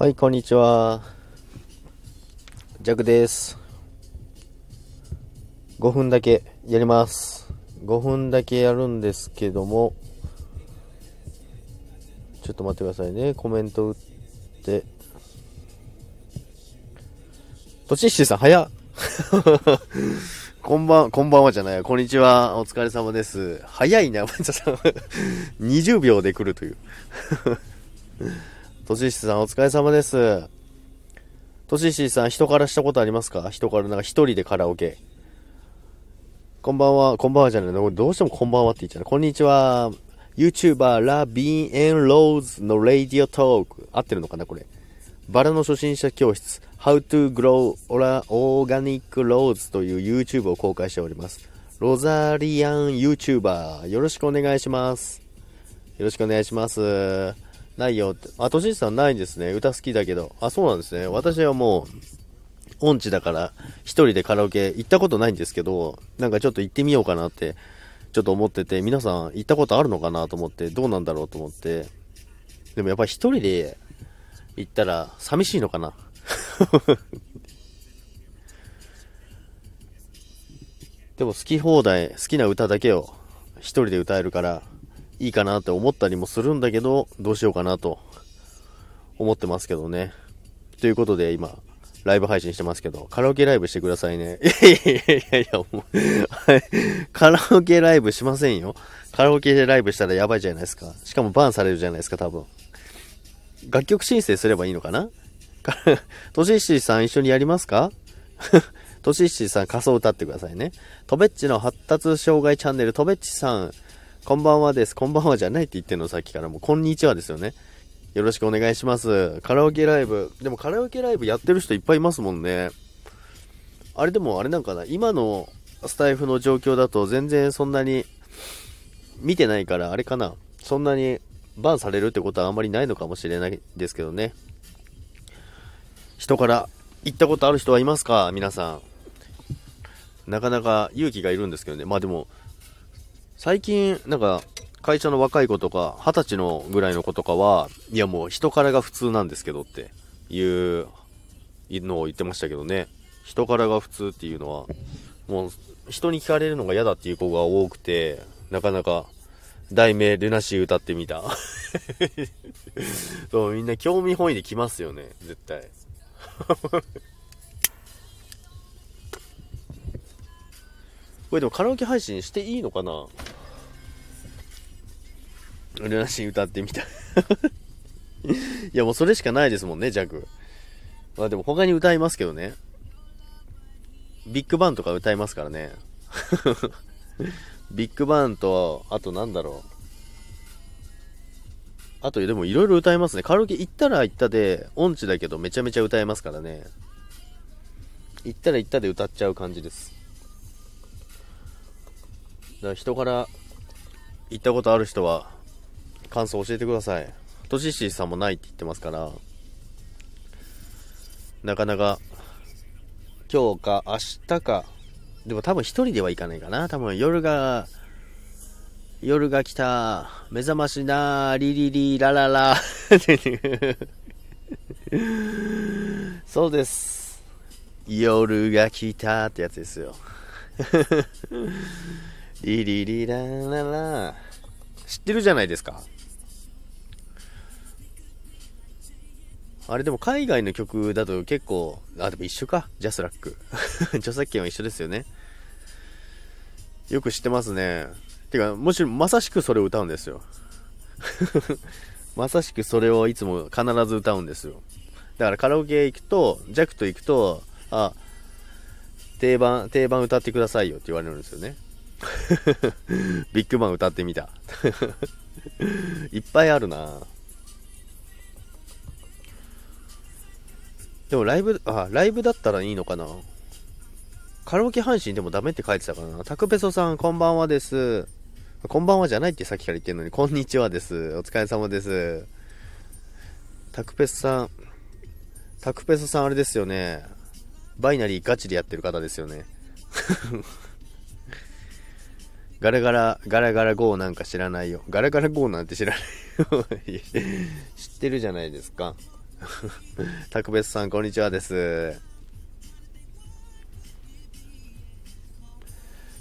はい、こんにちは。ジャクです。5分だけやります。5分だけやるんですけども、ちょっと待ってくださいね。コメント打って。とちししさん、早っ こんばん、こんばんはじゃない。こんにちは。お疲れ様です。早いな、まちさん。20秒で来るという。とししさん、お疲れ様です。とししさん、人からしたことありますか？人から、なんか一人でカラオケ。こんばんは、こんばんはじゃないの。どうしてもこんばんはって言っちゃう。こんにちは。YouTuber ラ・ビーン・エン・ローズのラディオトーク。合ってるのかなこれ。バラの初心者教室 How to Grow Organic Rose という YouTube を公開しております。ロザリアン YouTuber よろしくお願いします。よろしくお願いします。ないよって。あ、としさんないんですね。歌好きだけど。あ、そうなんですね。私はもう、音痴だから、一人でカラオケ行ったことないんですけど、なんかちょっと行ってみようかなって、ちょっと思ってて、皆さん行ったことあるのかなと思って、どうなんだろうと思って。でもやっぱり一人で行ったら寂しいのかな でも好き放題、好きな歌だけを一人で歌えるからいいかなって思ったりもするんだけど、どうしようかなと思ってますけどね。ということで今、ライブ配信してますけど、カラオケライブしてくださいね。いやいやいやいや、もう、は いカラオケライブしませんよ。カラオケでライブしたらやばいじゃないですか。しかもバンされるじゃないですか、多分。楽曲申請すればいいのかな？としっしーさん一緒にやりますか？としっしーさん仮想歌ってくださいね。とべっちの発達障害チャンネル、とべっちさん、こんばんはです。こんばんはじゃないって言ってんの、さっきから。もう、こんにちはですよね。よろしくお願いします。カラオケライブ。でもカラオケライブやってる人いっぱいいますもんね。あれでもあれなんかな、今のスタイフの状況だと全然そんなに見てないから、あれかな。そんなにバンされるってことはあんまりないのかもしれないですけどね。人から行ったことある人はいますか？皆さん。なかなか勇気がいるんですけどね。まあでも、最近、なんか、会社の若い子とか、二十歳のぐらいの子とかは、いやもう人からが普通なんですけどっていうのを言ってましたけどね。人からが普通っていうのは、もう人に聞かれるのが嫌だっていう子が多くて、なかなか、題名、ルナシー歌ってみた。そう、みんな興味本位で来ますよね、絶対。これでもカラオケ配信していいのかな？ルナシー歌ってみた。いやもうそれしかないですもんね、ジャグ。まあでも他に歌いますけどね。ビッグバンとか歌いますからね。ビッグバンと、あとなんだろう。あとでもいろいろ歌いますね。カラオケ行ったら行ったで、音痴だけどめちゃめちゃ歌えますからね。行ったら行ったで歌っちゃう感じです。だから人から行ったことある人は感想教えてください。とししさんもないって言ってますから、なかなか今日か明日か、でも多分一人では行かないかな。多分夜が、夜が来た、目覚ましな、リリリラララ。そうです。夜が来たってやつですよ。リリリラララ。知ってるじゃないですか。あれでも海外の曲だと結構、あ、でも一緒か。ジャスラック。著作権は一緒ですよね。よく知ってますね。てか、もし、まさしくそれを歌うんですよ。まさしくそれをいつも必ず歌うんですよ。だからカラオケ行くと、ジャックと行くと、あ、定番、定番歌ってくださいよって言われるんですよね。ビッグバン歌ってみた。いっぱいあるなでもライブ、あ、ライブだったらいいのかなカラオケ配信でもダメって書いてたかなタクペソさん、こんばんはです。こんばんはじゃないってさっきから言ってるのに、こんにちはです。お疲れ様です。タクペソさん、タクペソさんあれですよね。バイナリーガチでやってる方ですよね。ガラガラ、ガラガラ GO なんか知らないよ。ガラガラ GO なんて知らないよ。知ってるじゃないですか。特別さん、こんにちはです。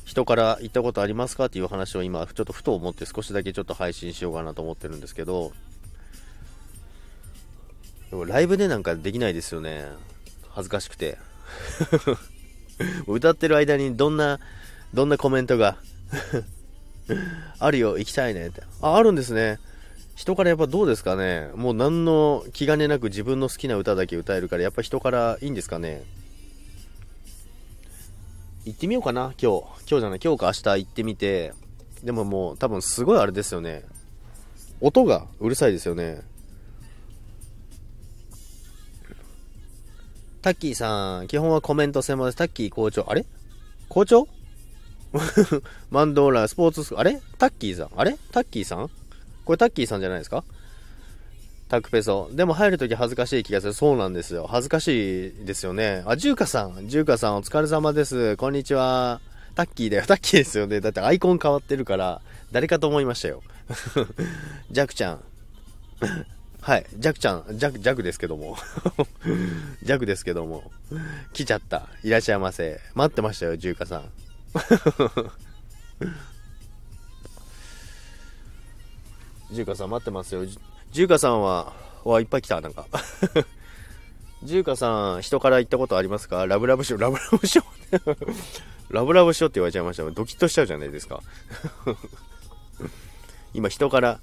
人から言ったことありますか？っていう話を今、ちょっとふと思って少しだけちょっと配信しようかなと思ってるんですけど、でもライブでなんかできないですよね。恥ずかしくて。歌ってる間にどんな、どんなコメントが あるよ、行きたいねって。あ、あるんですね。人からやっぱどうですかねもう何の気兼ねなく自分の好きな歌だけ歌えるから、やっぱ人からいいんですかね行ってみようかな、今日。今日じゃない、今日か明日行ってみて。でももう多分すごいあれですよね。音がうるさいですよね。タッキーさん、基本はコメント専門です。タッキー校長、あれ？校長？マンドーラ、スポーツスクール、あれ？タッキーさん、あれ？タッキーさん？これタッキーさんじゃないですか？タクペソ。でも入るとき恥ずかしい気がする。そうなんですよ。恥ずかしいですよね。あ、ジューカさん。ジューカさんお疲れ様です。こんにちは。タッキーだよ。タッキーですよね。だってアイコン変わってるから、誰かと思いましたよ。ジャクちゃん。はい、ジャクちゃん、ジャク、ジャクですけども。ジャクですけども。来ちゃった。いらっしゃいませ。待ってましたよ、ジューカさん。ジューカさん待ってますよ。ジューカさんは、わ、いっぱい来た、なんか。ジューカさん、人から言ったことありますか？ラブラブショー、ラブラブショー ラブラブショーって言われちゃいました。ドキッとしちゃうじゃないですか。今、人から、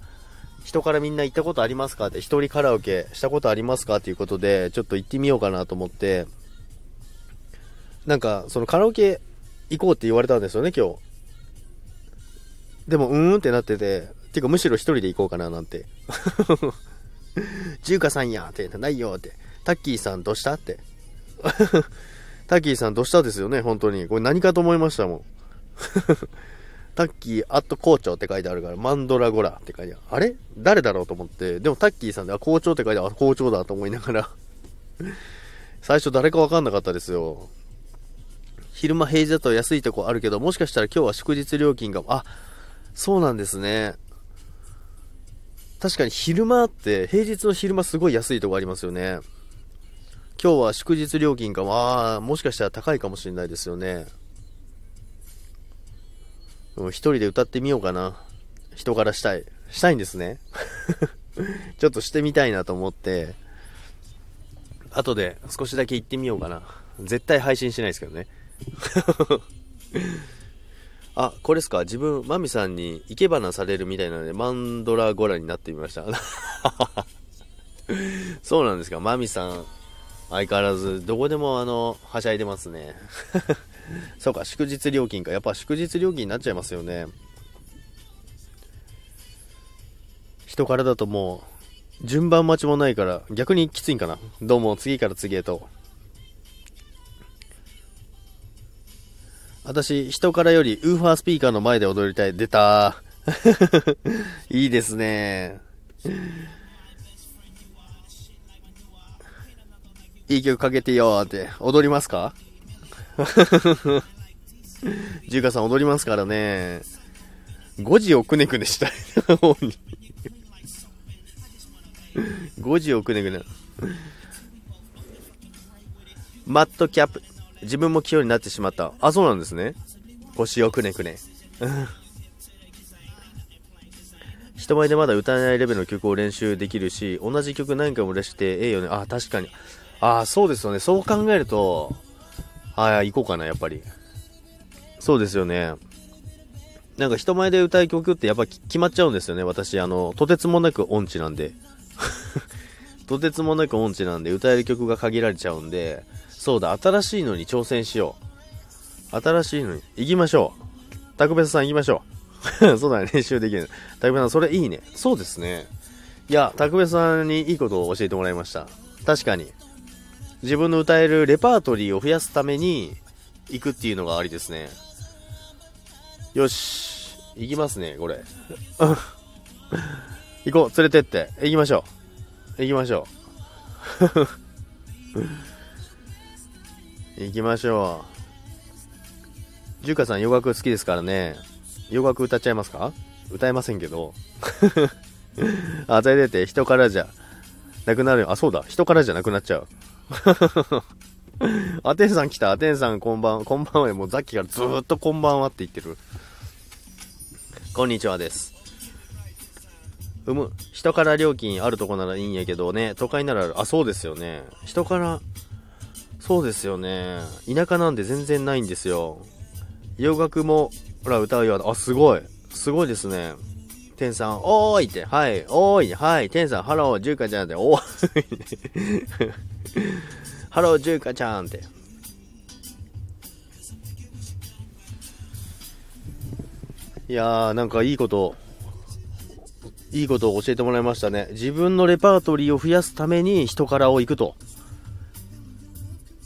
人からみんな行ったことありますかって、一人カラオケしたことありますかっていうことで、ちょっと行ってみようかなと思って、なんか、そのカラオケ行こうって言われたんですよね、今日。でも、うーんってなってて、てかむしろ一人で行こうかななんて。中華さんやって、ないよって。タッキーさんどうしたって。タッキーさんどうしたですよね、本当に。これ何かと思いましたもん。タッキーアット校長って書いてあるから、マンドラゴラって書いてある。あれ？誰だろうと思って、でもタッキーさんで、あ、校長って書いてある、校長だと思いながら最初誰かわかんなかったですよ。昼間平日だと安いとこあるけど、もしかしたら今日は祝日料金が、あ、そうなんですね。確かに昼間って、平日の昼間すごい安いとこありますよね。今日は祝日料金が、まあ、もしかしたら高いかもしれないですよね。一人で歌ってみようかな。人からしたい。したいんですね。ちょっとしてみたいなと思って、後で少しだけ行ってみようかな。絶対配信しないですけどね。あ、これですか？自分、マミさんに生け花されるみたいなので、マンドラゴラになってみました。そうなんですか？マミさん、相変わらず、どこでもあの、はしゃいでますね。そうか、祝日料金か。やっぱ祝日料金になっちゃいますよね。人からだともう、順番待ちもないから、逆にきついんかな。どうも、次から次へと。私、人からよりウーファースピーカーの前で踊りたい。出た いいですね。いい曲かけてよって。踊りますか？ジュカさん踊りますからね。5時をくねくねしたい。5時をくねくね。マットキャップ。自分も器用になってしまった。あ、そうなんですね。腰をくねくね。人前でまだ歌えないレベルの曲を練習できるし、同じ曲何回も練してええよね。あ、確かに。あ、そうですよね。そう考えると、あ、行こうかな、やっぱり。そうですよね。なんか人前で歌う曲ってやっぱ決まっちゃうんですよね。私、あの、とてつもなく音痴なんで。とてつもなく音痴なんで、歌える曲が限られちゃうんで、そうだ、新しいのに挑戦しよう。新しいのに、行きましょう。タクベさん行きましょう。そうだね、練習できる。タクベさん、それいいね。そうですね。いや、タクベさんにいいことを教えてもらいました。確かに。自分の歌えるレパートリーを増やすために行くっていうのがありですね。よし。行きますね、これ。行こう、連れてって。行きましょう。行きましょう。行きましょう。ジュカさん洋楽好きですからね。洋楽歌っちゃいますか？歌えませんけど。あ、連れてて人からじゃ、なくなるよ。あ、そうだ。人からじゃなくなっちゃう。アテンさん来た。アテンさんこんばんは、こんばんは。もうさっきからずーっとこんばんはって言ってる。こんにちはです。うむ、人から料金あるとこならいいんやけどね、都会ならあ、そうですよね。人から、そうですよね。田舎なんで全然ないんですよ。洋楽も、ほら、歌うよ。あ、すごい。すごいですね。天さん、おーいって、はい、おーい、はい、天さん、ハロー、ジューカちゃんって、おーい。ハロー、ジューカちゃんって。いやー、なんかいいこと、いいことを教えてもらいましたね。自分のレパートリーを増やすためにヒトカラを行くと。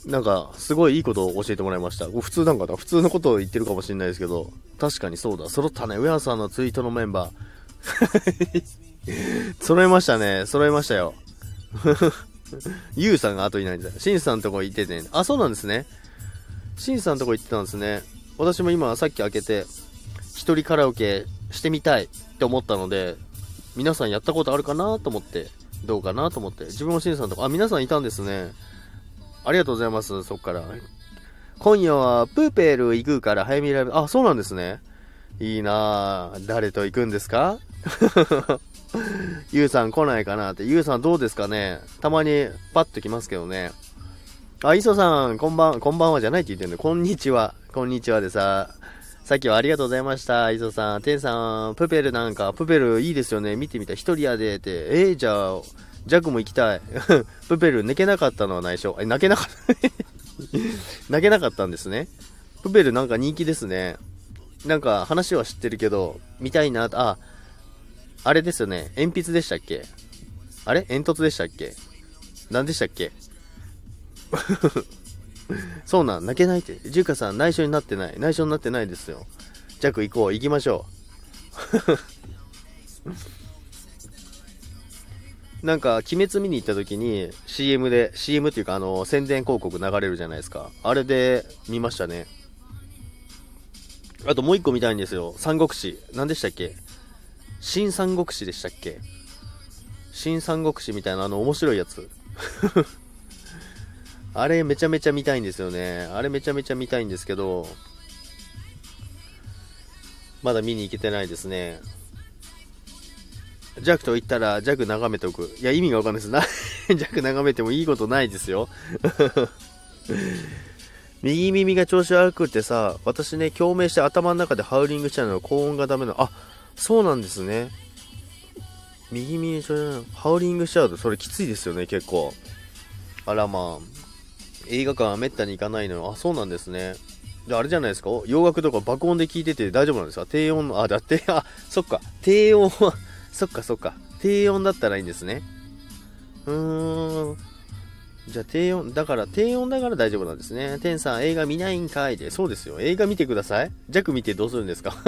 なんか、すごいいいことを教えてもらいました。普通なんかな普通のことを言ってるかもしれないですけど、確かにそうだ。揃ったね。ウェアさんのツイートのメンバー。揃いましたね。揃いましたよ。ゆうさんが後いないんだ。しんさんのとこ行ってて、ね、あ、そうなんですね。しんさんのとこ行ってたんですね。私も今さっき開けて、一人カラオケしてみたいって思ったので、皆さんやったことあるかなと思って、どうかなと思って。自分もしんさんのとこ、あ、皆さんいたんですね。ありがとうございます、そっから。今夜はプーペル行くから早められる。あ、そうなんですね。いいなぁ。誰と行くんですか？ゆうさん来ないかなって。ゆうさんどうですかね？たまにパッと来ますけどね。あ、磯さん、こんばん、こんばんはじゃないって言ってんだこんにちは。こんにちはでさ。さっきはありがとうございました。磯さん。てんさん、プペルなんか、プペルいいですよね。見てみた。一人やでって。えー、じゃあ、ジャックも行きたい。プペル、泣けなかったのは内緒。え、泣けなかった 泣けなかったんですね。プペルなんか人気ですね。なんか話は知ってるけど、見たいなあ、あれですよね。鉛筆でしたっけ？あれ？煙突でしたっけ？何でしたっけ？そうなん、泣けないって。ジュカさん、内緒になってない。内緒になってないですよ。ジャック行こう。行きましょう。なんか、鬼滅見に行った時に CM で、CM っていうかあの、宣伝広告流れるじゃないですか。あれで見ましたね。あともう一個見たいんですよ。三国志。何でしたっけ？新三国志でしたっけ？新三国志みたいなあの面白いやつ。あれめちゃめちゃ見たいんですよね。あれめちゃめちゃ見たいんですけど、まだ見に行けてないですね。ジャックと言ったら、ジャック眺めておく。いや、意味がわかんないです。な、ジャック眺めてもいいことないですよ。右耳が調子悪くてさ、私ね、共鳴して頭の中でハウリングしちゃうの高音がダメなの。あ、そうなんですね。右耳調子ハウリングしちゃうとそれきついですよね、結構。あらまあ。映画館はめったに行かないのあ、そうなんですね。で、あれじゃないですか？洋楽とか爆音で聞いてて大丈夫なんですか？低音の、あ、だって、あ、そっか。低音は、そっかそっか。低音だったらいいんですね。うーん。じゃあ低音、だから低音だから大丈夫なんですね。テンさん映画見ないんかいで。そうですよ。映画見てください。弱見てどうするんですか？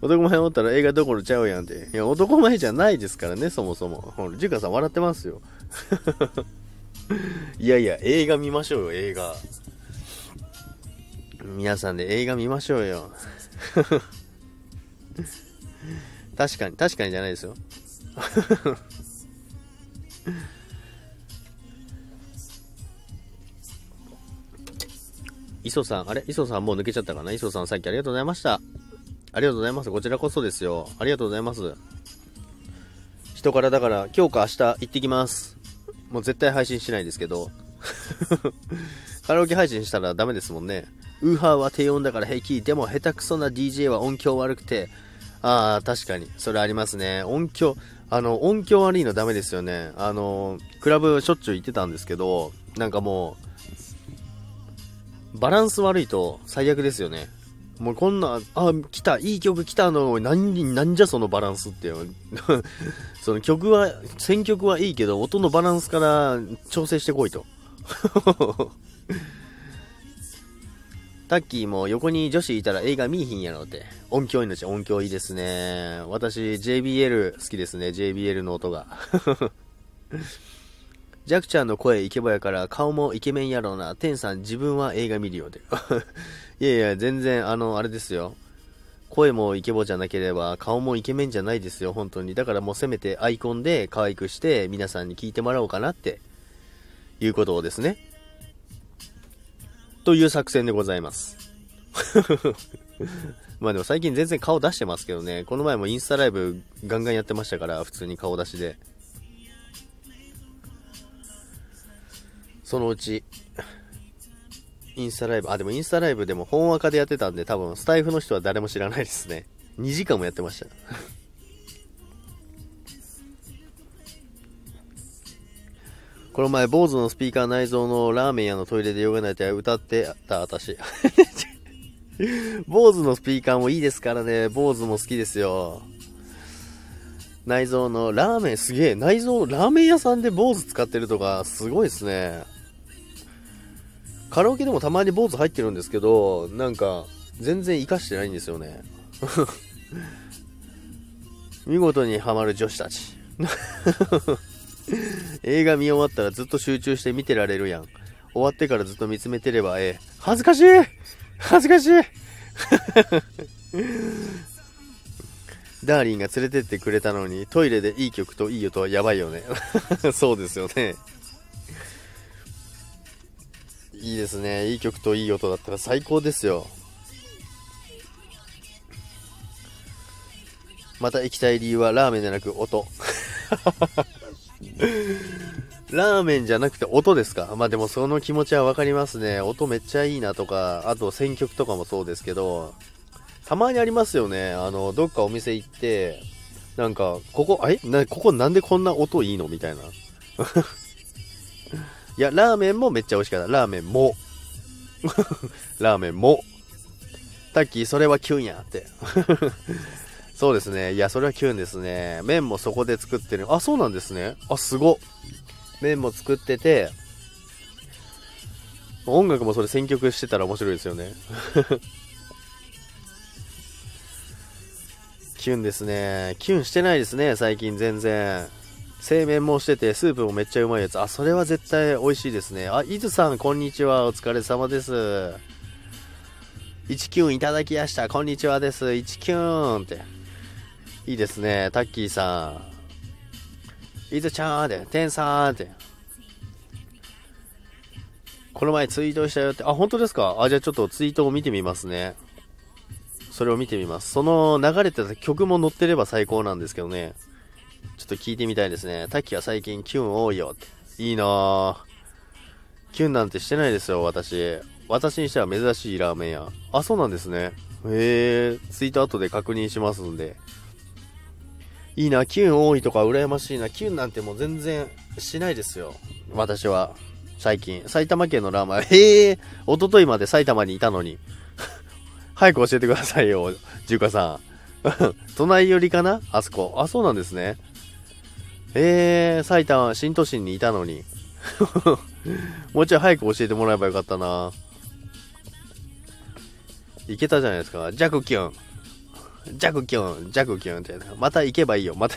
男前おったら映画どころちゃうやんて。いや、男前じゃないですからね、そもそも。ほら、ジュカさん笑ってますよ。いやいや、映画見ましょうよ、映画。皆さんで映画見ましょうよ。確かに、確かにじゃないですよ。磯さん、あれ？磯さんもう抜けちゃったかな？磯さんさっきありがとうございました。ありがとうございます。こちらこそですよ。ありがとうございます。人からだから今日か明日行ってきます。もう絶対配信しないですけど。カラオケ配信したらダメですもんね。ウーハーは低音だから平気。でも下手くそな DJ は音響悪くて。ああ、確かに。それありますね。音響。あの、音響悪いのダメですよね。あの、クラブしょっちゅう行ってたんですけど、なんかもう、バランス悪いと最悪ですよね。もうこんな、あ、来た、いい曲来たの、何、なんじゃそのバランスって。その曲は、選曲はいいけど、音のバランスから調整してこいと。タッキーも横に女子いたら映画見いひんやろって。音響命、音響いいですね。私、JBL 好きですね。JBL の音が。ジャクちゃんの声イケボやから顔もイケメンやろうな。テンさん自分は映画見るよで。いやいや、全然、あの、あれですよ。声もイケボじゃなければ顔もイケメンじゃないですよ、本当に。だからもうせめてアイコンで可愛くして皆さんに聞いてもらおうかなっていうことをですね。という作戦でございます。まあでも最近全然顔出してますけどね。この前もインスタライブガンガンやってましたから、普通に顔出しで。そのうち、インスタライブ、あ、でもインスタライブでも本赤でやってたんで、多分スタイフの人は誰も知らないですね。2時間もやってました。この前、坊主のスピーカー内蔵のラーメン屋のトイレでヨガナイト歌ってた私。坊主のスピーカーもいいですからね。坊主も好きですよ。内蔵のラーメンすげえ。内蔵、ラーメン屋さんで坊主使ってるとか、すごいですね。カラオケでもたまに坊主入ってるんですけど、なんか、全然活かしてないんですよね。見事にハマる女子たち。映画見終わったらずっと集中して見てられるやん。終わってからずっと見つめてればええ。恥ずかしい！恥ずかしい！ダーリンが連れてってくれたのにトイレでいい曲といい音はやばいよね。そうですよね。いいですね。いい曲といい音だったら最高ですよ。また行きたい理由はラーメンじゃなく音。ラーメンじゃなくて音ですか？まあでもその気持ちはわかりますね。音めっちゃいいなとか、あと選曲とかもそうですけど、たまにありますよね。あの、どっかお店行って、なんか、ここ、えな、ここなんでこんな音いいの？みたいな。いや、ラーメンもめっちゃ美味しかった。ラーメンも。ラーメンも。タッキー、それはキュンやって。そうですね。いや、それはキュンですね。麺もそこで作ってる。あ、そうなんですね。あ、すご。麺も作ってて、音楽もそれ選曲してたら面白いですよね。キュンですね。キュンしてないですね、最近全然。製麺もしてて、スープもめっちゃうまいやつ。あ、それは絶対美味しいですね。あ、伊豆さん、こんにちは。お疲れ様です。1キュンいただきやした。こんにちはです。1キュンって。いいですね。タッキーさん。いずちゃんで、天さんって。この前ツイートしたよって、あ、本当ですか？あ、じゃあちょっとツイートを見てみますね。それを見てみます。その流れてた曲も載ってれば最高なんですけどね。ちょっと聞いてみたいですね。タッキーは最近キュン多いよって。いいなぁ。キュンなんてしてないですよ、私。私にしては珍しいラーメン屋。あ、そうなんですね。へえ、ツイート後で確認しますんで。いいな、キュン多いとか羨ましいな。キュンなんてもう全然しないですよ。私は。最近。埼玉県のラーマン。へえ、おとといまで埼玉にいたのに。早く教えてくださいよ、中華さん。隣寄りかな？あそこ。あ、そうなんですね。えー、埼玉、新都心にいたのに。もうちょい早く教えてもらえばよかったな。いけたじゃないですか。ジャクキュン。ジャクキュン、ジャクキュンって、また行けばいいよ。また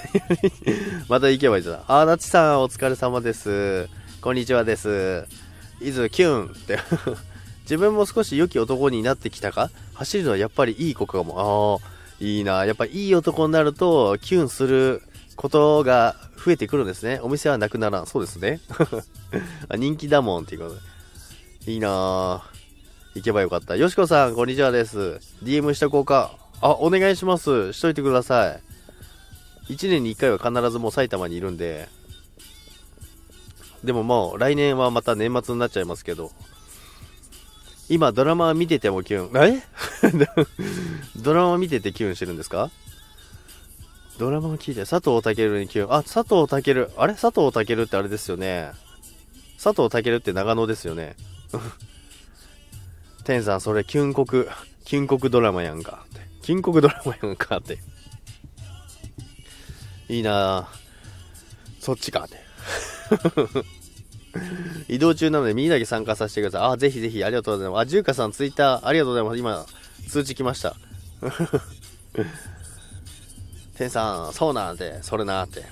また行けばいいじゃん。あ、なちさん、お疲れ様です。こんにちはです。いず、キュンって。自分も少し良き男になってきたか？走るのはやっぱりいい子かも。ああ、いいな。やっぱりいい男になると、キュンすることが増えてくるんですね。お店はなくならん。そうですね。人気だもんっていうことで。いいな行けばよかった。よしこさん、こんにちはです。DM しとこうか。あ、お願いします。しといてください。1年に1回は必ずもう埼玉にいるんで。でももう来年はまた年末になっちゃいますけど。今ドラマ見ててもキュン。え？ドラマ見ててキュンしてるんですか？ドラマを聞いて佐藤健にキュン。あ、佐藤健。あれ？佐藤健ってあれですよね。佐藤健って長野ですよね。天さん、それキュン国、キュン国ドラマやんか。って金国ドラマやんかって。いいなそっちかって。移動中なので、右だけ参加させてください。あ、ぜひぜひ、ありがとうございます。あ、ジューカさん、ツイッター、ありがとうございます。今、通知来ました。天さん、そうなんて、それなって。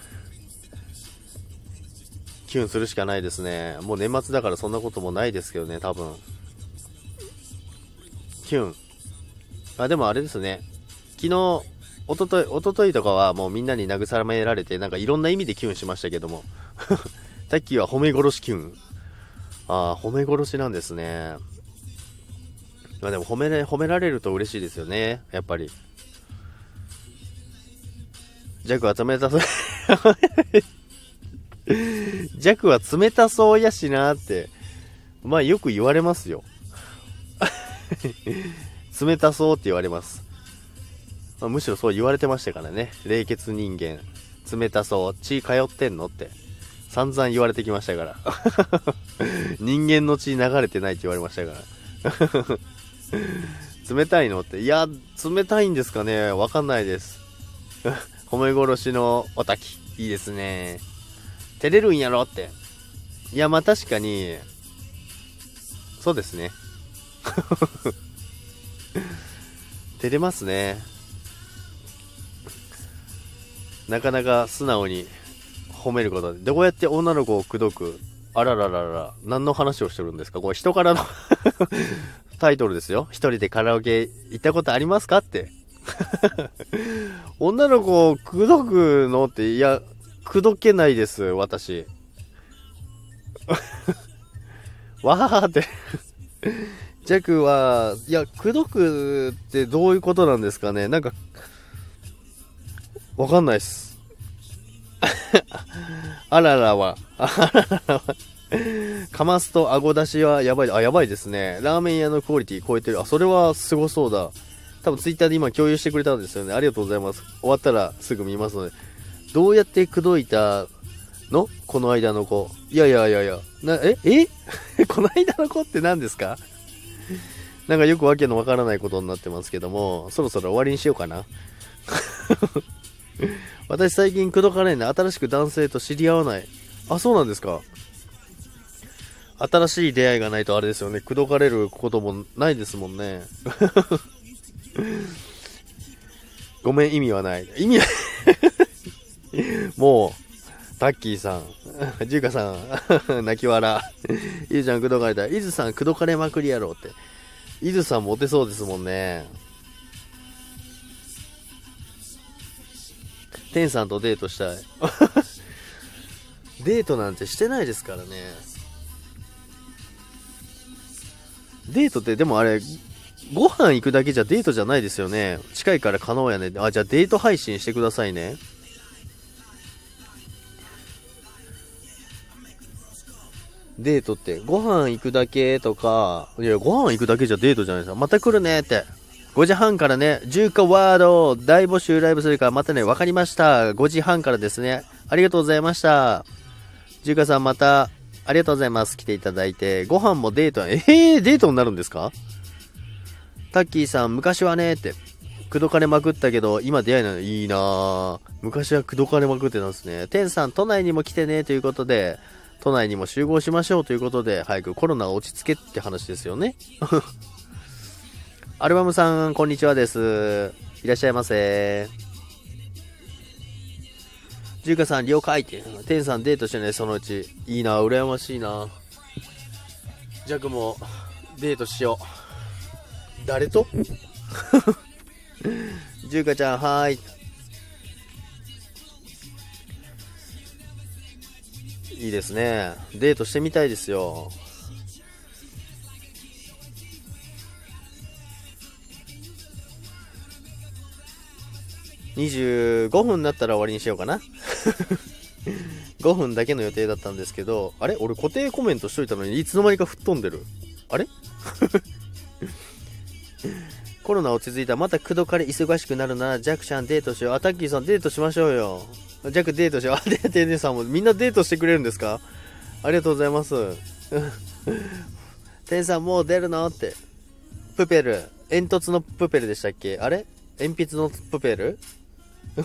キュンするしかないですね。もう年末だからそんなこともないですけどね、多分。キュン。あ、でもあれですね。昨日、おととい、おとといとかはもうみんなに慰められて、なんかいろんな意味でキュンしましたけども。タッキーは褒め殺しキュン。ああ、褒め殺しなんですね。まあでも褒めれ、褒められると嬉しいですよね。やっぱり。ジャックは冷たそう。ジャックは冷たそうやしなって。まあよく言われますよ。冷たそうって言われます。まあ、むしろそう言われてましたからね。冷血人間。冷たそう。血通ってんのって。散々言われてきましたから。人間の血流れてないって言われましたから。冷たいのって。いや、冷たいんですかねわかんないです。褒め殺しのおたき。いいですね。照れるんやろって。いや、まあ確かに、そうですね。照れますね。なかなか素直に褒めることで。どうやって女の子を口説く？あらららら、何の話をしてるんですか？これ人からの タイトルですよ。一人でカラオケ行ったことありますか？って。女の子を口説くのって、いや、口説けないです、私。わーってジャックは、いや、口説くってどういうことなんですかね？なんか、わかんないっす。あららは、あららは、かますと顎出しはやばい、あ、やばいですね。ラーメン屋のクオリティ超えてる。あ、それはすごそうだ。多分ツイッターで今共有してくれたんですよね。ありがとうございます。終わったらすぐ見ますので。どうやって口説いたの？この間の子。いやいやいやいや。な、え？え？この間の子って何ですか？なんかよくわけのわからないことになってますけども、そろそろ終わりにしようかな。私最近口説かないんで、新しく男性と知り合わない。あ、そうなんですか。新しい出会いがないとあれですよね。口説かれることもないですもんね。ごめん、意味はない。意味は もう、タッキーさん、ジュカさん、泣き笑。ゆうちゃん、口説かれた。イズさん、口説かれまくりやろうって。イズさんモテそうですもんね。テンさんとデートしたい。デートなんてしてないですからね。デートってでもあれ、ご飯行くだけじゃデートじゃないですよね。近いから可能やね。あ、じゃあデート配信してくださいね。デートって、ご飯行くだけとか、いや、ご飯行くだけじゃデートじゃないですか。また来るねって。5時半からね、重化ワード大募集ライブするからまたね、わかりました。5時半からですね。ありがとうございました。重化さんまた、ありがとうございます。来ていただいて。ご飯もデート、えー、デートになるんですか？タッキーさん、昔はね、って、口説かれまくったけど、今出会いなの？いいなぁ。昔は口説かれまくってたんですね。テンさん、都内にも来てね、ということで、都内にも集合しましょうということで、早くコロナ落ち着けって話ですよね。アルバムさん、こんにちはです。いらっしゃいませ。ジュカさん、了解って。テンさん、デートしてね、そのうち。いいな、羨ましいな。ジャクも、デートしよう。誰と？じゅうかちゃん、はーい。いいですね。デートしてみたいですよ。25分になったら終わりにしようかな。5分だけの予定だったんですけど、あれ？俺固定コメントしといたのにいつの間にか吹っ飛んでる。あれ？コロナ落ち着いたまた口説かれ忙しくなるならジャクちゃんデートしようアタッキーさんデートしましょうよジャックデートしよう。あデーテーさんもみんなデートしてくれるんですか？ありがとうございます。テンさんもう出るの？って。プペル。煙突のプペルでしたっけ？あれ？鉛筆のプペル？フ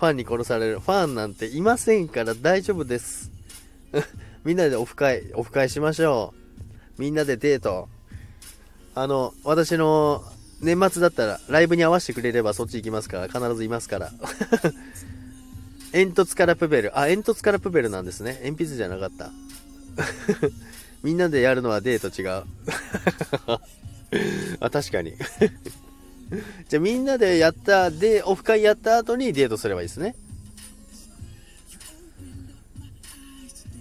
ァンに殺される。ファンなんていませんから大丈夫です。みんなでオフ会オフ会しましょう。みんなでデート。あの、私の年末だったらライブに合わせてくれればそっち行きますから、必ずいますから。煙突からプペル。あ、煙突からプペルなんですね。鉛筆じゃなかった。みんなでやるのはデート違う。あ、確かに。じゃあみんなでやった、で、オフ会やった後にデートすればいいですね。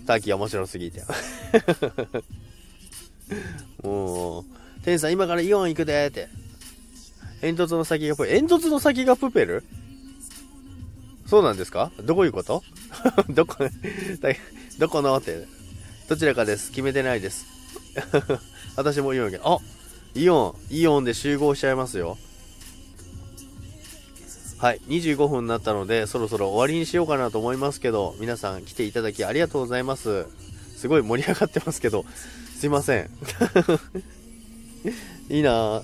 ターキー面白すぎて。もう、天さん今からイオン行くでって。煙突の先がプペル。煙突の先がプペル？そうなんですか？どういうこと？どこ、どこの？って。どちらかです。決めてないです。私もイオンあイオン、イオンで集合しちゃいますよ。はい、25分になったので、そろそろ終わりにしようかなと思いますけど、皆さん来ていただきありがとうございます。すごい盛り上がってますけど、すいません。いいな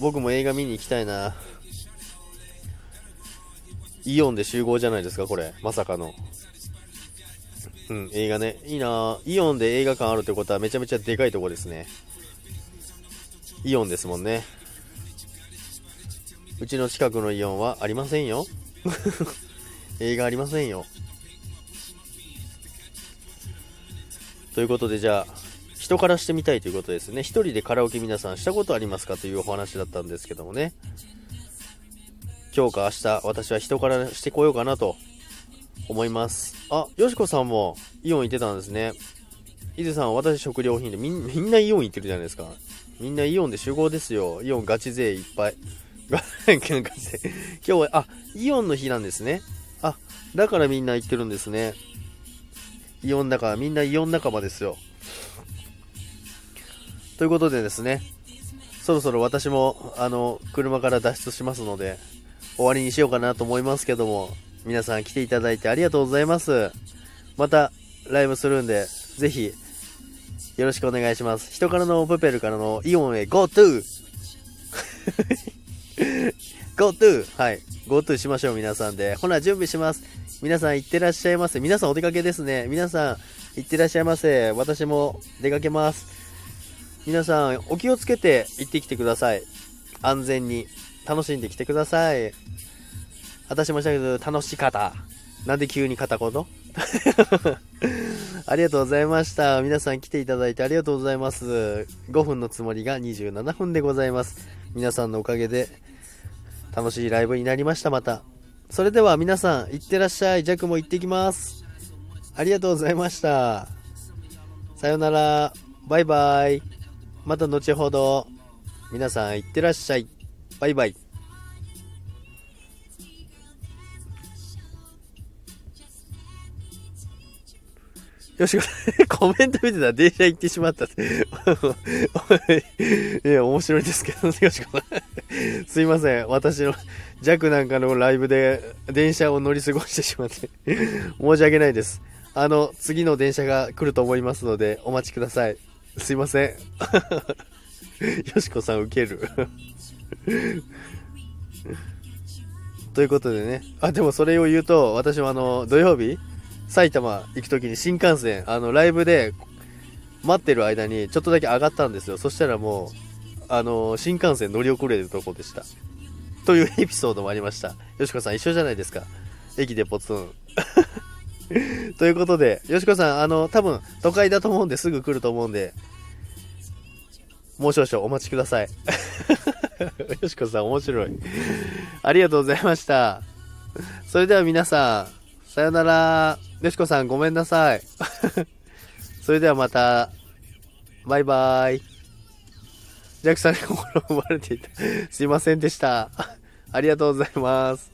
僕も映画見に行きたいなイオンで集合じゃないですか、これ。まさかの。うん、映画ね。いいなイオンで映画館あるってことはめちゃめちゃでかいとこですね。イオンですもんね。うちの近くのイオンはありませんよ。映画ありませんよ。ということで、じゃあ、人からしてみたいということですね。一人でカラオケ皆さんしたことありますかというお話だったんですけどもね。今日か明日、私は人からしてこようかなと思います。あ、よしこさんもイオン行ってたんですね。伊豆さん、私食料品でみんなイオン行ってるじゃないですか。みんなイオンで集合ですよ。イオンガチ勢いっぱい。ガチ勢。今日は、あ、イオンの日なんですね。あ、だからみんな行ってるんですね。イオンだからみんなイオン仲間ですよ。ということでですね、そろそろ私も、あの、車から脱出しますので、終わりにしようかなと思いますけども、皆さん来ていただいてありがとうございます。また、ライブするんで、ぜひ、よろしくお願いします。人からのプペルからのイオンへ GoTo! GoTo! はい。GoTo しましょう、皆さんで。ほな、準備します。皆さん行ってらっしゃいませ。皆さんお出かけですね。皆さん行ってらっしゃいませ。私も出かけます。皆さんお気をつけて行ってきてください。安全に楽しんできてください。私もしたけど、楽しかった。なんで急に片言？ありがとうございました。皆さん来ていただいてありがとうございます。5分のつもりが27分でございます。皆さんのおかげで楽しいライブになりました、また。それでは皆さん、いってらっしゃい。ジャックも行ってきます。ありがとうございました。さよなら。バイバイ。また後ほど。皆さん、いってらっしゃい。バイバイ。よしこさんコメント見てたら電車行ってしまった。いや、面白いですけど、ねよしこさん。すいません。私の弱なんかのライブで電車を乗り過ごしてしまって、申し訳ないです。あの、次の電車が来ると思いますので、お待ちください。すいません。よしこさん受ける。ということでね。あ、でもそれを言うと、私もあの、土曜日埼玉行く時に新幹線、あの、ライブで待ってる間にちょっとだけ上がったんですよ。そしたらもう、あの、新幹線乗り遅れるとこでした。というエピソードもありました。よしこさん一緒じゃないですか。駅でポツン。ということで、よしこさん、あの、多分都会だと思うんですぐ来ると思うんで、もう少々お待ちください。よしこさん面白い。ありがとうございました。それでは皆さん、さよなら。よしこさんごめんなさい。それではまた。バイバイ。ジャックさんに心を奪われていた。すいませんでした。ありがとうございます。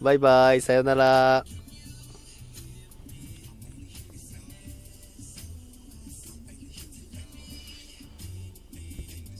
バイバイ。さよなら。